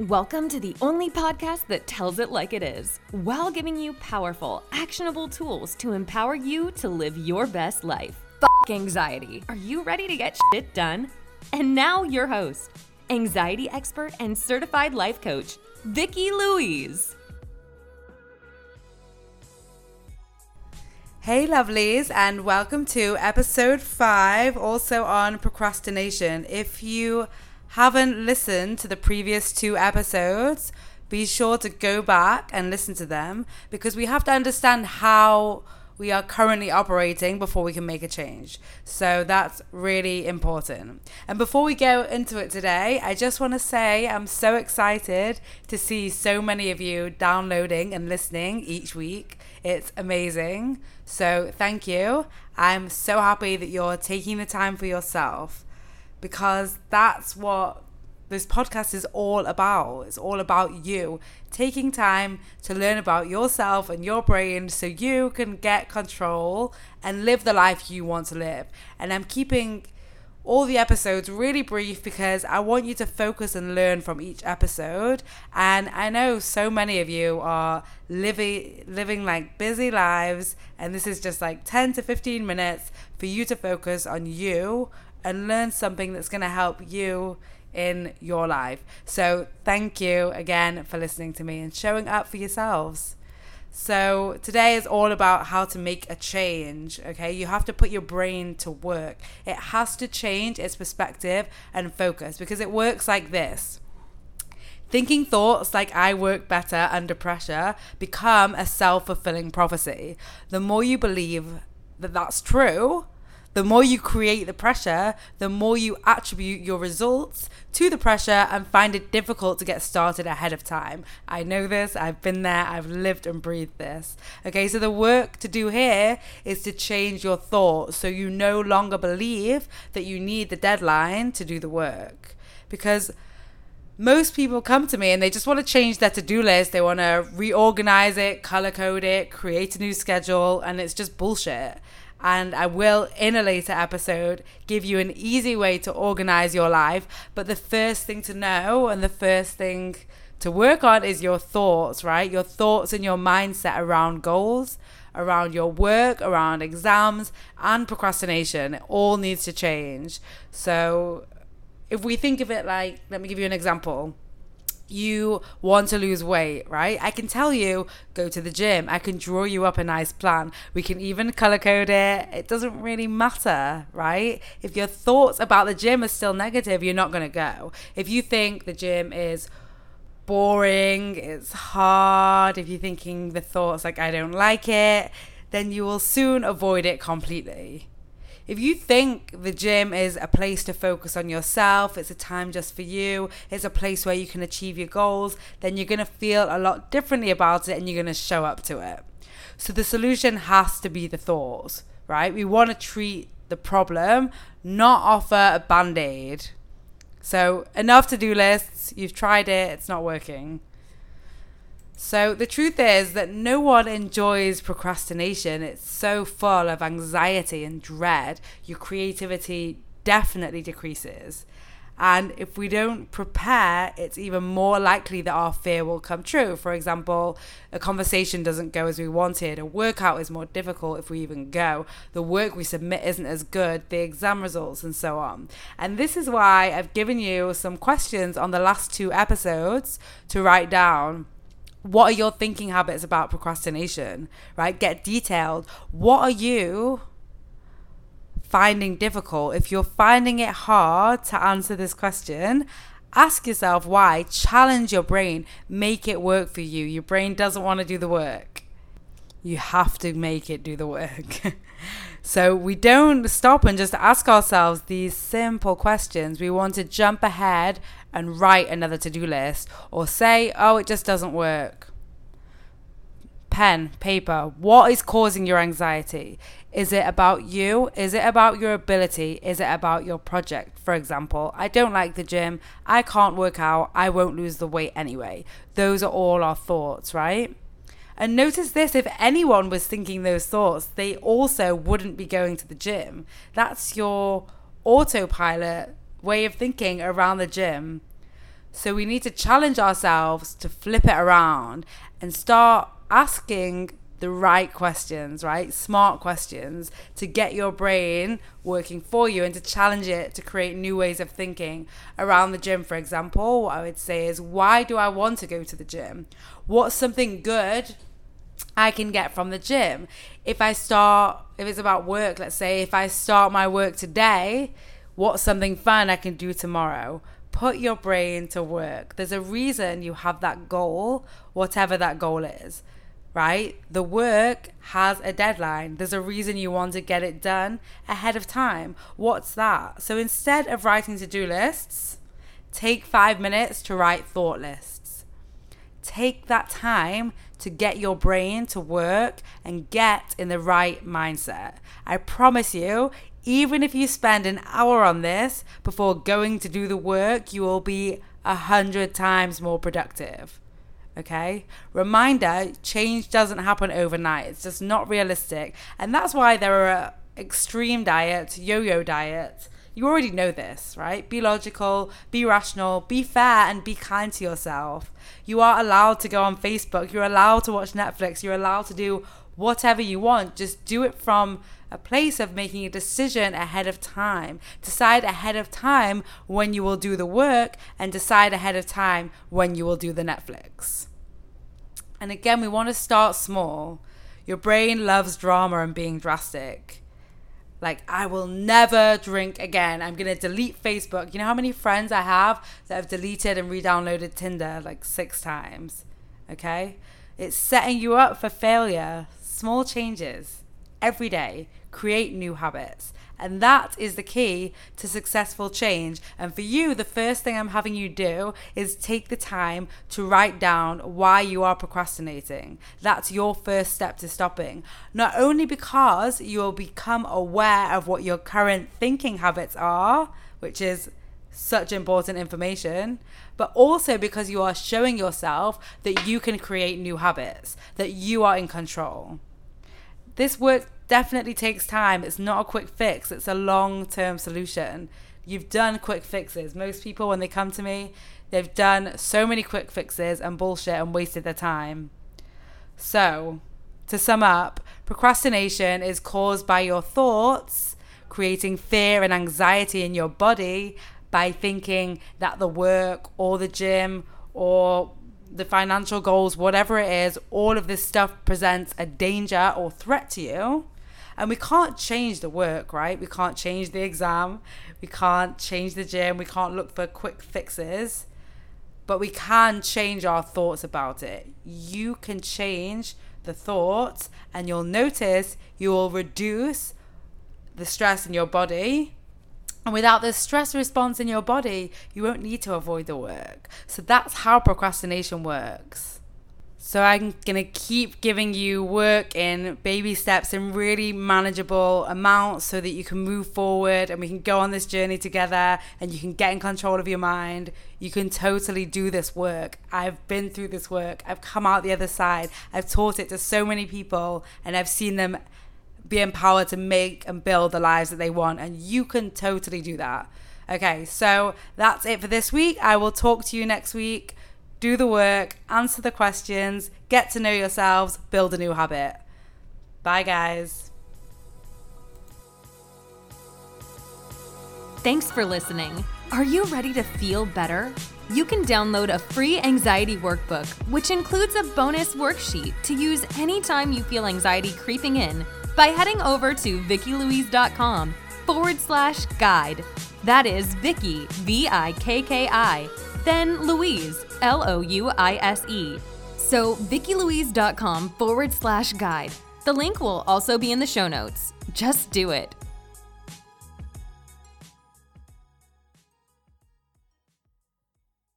Welcome to the only podcast that tells it like it is, while giving you powerful, actionable tools to empower you to live your best life. Fuck anxiety. Are you ready to get shit done? And now your host, anxiety expert and certified life coach, Vikki Louise. Hey, lovelies, and welcome to episode five, also on procrastination. If you haven't listened to the previous two episodes, be sure to go back and listen to them because we have to understand how we are currently operating before we can make a change. So that's really important. And before we go into it today, I just want to say I'm so excited to see so many of you downloading and listening each week. It's amazing. So thank you. I'm so happy that you're taking the time for yourself because that's what this podcast is all about. It's all about you taking time to learn about yourself and your brain so you can get control and live the life you want to live. And I'm keeping all the episodes really brief because I want you to focus and learn from each episode. And I know so many of you are living living like busy lives and this is just like 10 to 15 minutes for you to focus on you and learn something that's going to help you in your life. So, thank you again for listening to me and showing up for yourselves. So, today is all about how to make a change. Okay, you have to put your brain to work, it has to change its perspective and focus because it works like this. Thinking thoughts like I work better under pressure become a self fulfilling prophecy. The more you believe that that's true, the more you create the pressure, the more you attribute your results to the pressure and find it difficult to get started ahead of time. I know this, I've been there, I've lived and breathed this. Okay, so the work to do here is to change your thoughts so you no longer believe that you need the deadline to do the work. Because most people come to me and they just want to change their to-do list they want to reorganize it color code it create a new schedule and it's just bullshit and I will, in a later episode, give you an easy way to organize your life. But the first thing to know and the first thing to work on is your thoughts, right? Your thoughts and your mindset around goals, around your work, around exams, and procrastination. It all needs to change. So, if we think of it like, let me give you an example you want to lose weight, right? I can tell you, go to the gym. I can draw you up a nice plan. We can even color code it. It doesn't really matter, right? If your thoughts about the gym are still negative, you're not going to go. If you think the gym is boring, it's hard, if you're thinking the thoughts like, I don't like it, then you will soon avoid it completely. If you think the gym is a place to focus on yourself, it's a time just for you, it's a place where you can achieve your goals, then you're going to feel a lot differently about it and you're going to show up to it. So the solution has to be the thoughts, right? We want to treat the problem, not offer a band aid. So, enough to do lists, you've tried it, it's not working. So the truth is that no one enjoys procrastination. It's so full of anxiety and dread. Your creativity definitely decreases. And if we don't prepare, it's even more likely that our fear will come true. For example, a conversation doesn't go as we wanted, a workout is more difficult if we even go, the work we submit isn't as good, the exam results, and so on. And this is why I've given you some questions on the last two episodes to write down what are your thinking habits about procrastination right? Get detailed. What are you finding difficult? If you're finding it hard to answer this question ask yourself why. Challenge your brain. Make it work for you. Your brain doesn't want to do the work. You have to make it do the work So we don't stop and just ask ourselves these simple questions. We want to jump ahead and write another to do list or say, oh, it just doesn't work. Pen, paper, what is causing your anxiety? Is it about you? Is it about your ability? Is it about your project? For example, I don't like the gym. I can't work out. I won't lose the weight anyway. Those are all our thoughts, right? And notice this if anyone was thinking those thoughts, they also wouldn't be going to the gym. That's your autopilot way of thinking around the gym. So we need to challenge ourselves to flip it around and start asking the right questions, right? Smart questions to get your brain working for you and to challenge it to create new ways of thinking around the gym. For example, what I would say is, why do I want to go to the gym? What's something good I can get from the gym? If I start, if it's about work, let's say, if I start my work today, what's something fun I can do tomorrow? Put your brain to work. There's a reason you have that goal, whatever that goal is right? The work has a deadline. There's a reason you want to get it done ahead of time. What's that? So instead of writing to do lists, take five minutes to write thought lists. Take that time to get your brain to work and get in the right mindset. I promise you, even if you spend an hour on this before going to do the work, you will be a hundred times more productive. Okay. Reminder change doesn't happen overnight. It's just not realistic. And that's why there are extreme diets, yo yo diets. You already know this, right? Be logical, be rational, be fair, and be kind to yourself. You are allowed to go on Facebook. You're allowed to watch Netflix. You're allowed to do whatever you want. Just do it from a place of making a decision ahead of time. Decide ahead of time when you will do the work and decide ahead of time when you will do the Netflix. And again, we want to start small. Your brain loves drama and being drastic. Like, I will never drink again. I'm going to delete Facebook. You know how many friends I have that have deleted and re downloaded Tinder like six times? Okay? It's setting you up for failure. Small changes every day create new habits. And that is the key to successful change. And for you, the first thing I'm having you do is take the time to write down why you are procrastinating. That's your first step to stopping. Not only because you will become aware of what your current thinking habits are, which is such important information, but also because you are showing yourself that you can create new habits, that you are in control. This work definitely takes time. It's not a quick fix, it's a long term solution. You've done quick fixes. Most people, when they come to me, they've done so many quick fixes and bullshit and wasted their time. So, to sum up, procrastination is caused by your thoughts creating fear and anxiety in your body by thinking that the work or the gym or the financial goals, whatever it is, all of this stuff presents a danger or threat to you. And we can't change the work, right? We can't change the exam. We can't change the gym. We can't look for quick fixes. But we can change our thoughts about it. You can change the thoughts, and you'll notice you will reduce the stress in your body. And without the stress response in your body, you won't need to avoid the work. So that's how procrastination works. So I'm going to keep giving you work in baby steps in really manageable amounts so that you can move forward and we can go on this journey together and you can get in control of your mind. You can totally do this work. I've been through this work. I've come out the other side. I've taught it to so many people and I've seen them be empowered to make and build the lives that they want. And you can totally do that. Okay, so that's it for this week. I will talk to you next week do the work, answer the questions, get to know yourselves, build a new habit. Bye, guys. Thanks for listening. Are you ready to feel better? You can download a free anxiety workbook, which includes a bonus worksheet to use anytime you feel anxiety creeping in by heading over to VikkiLouise.com forward slash guide. That is Vikki, V I K K I, then Louise, L O U I S E. So, VikkiLouise.com forward slash guide. The link will also be in the show notes. Just do it.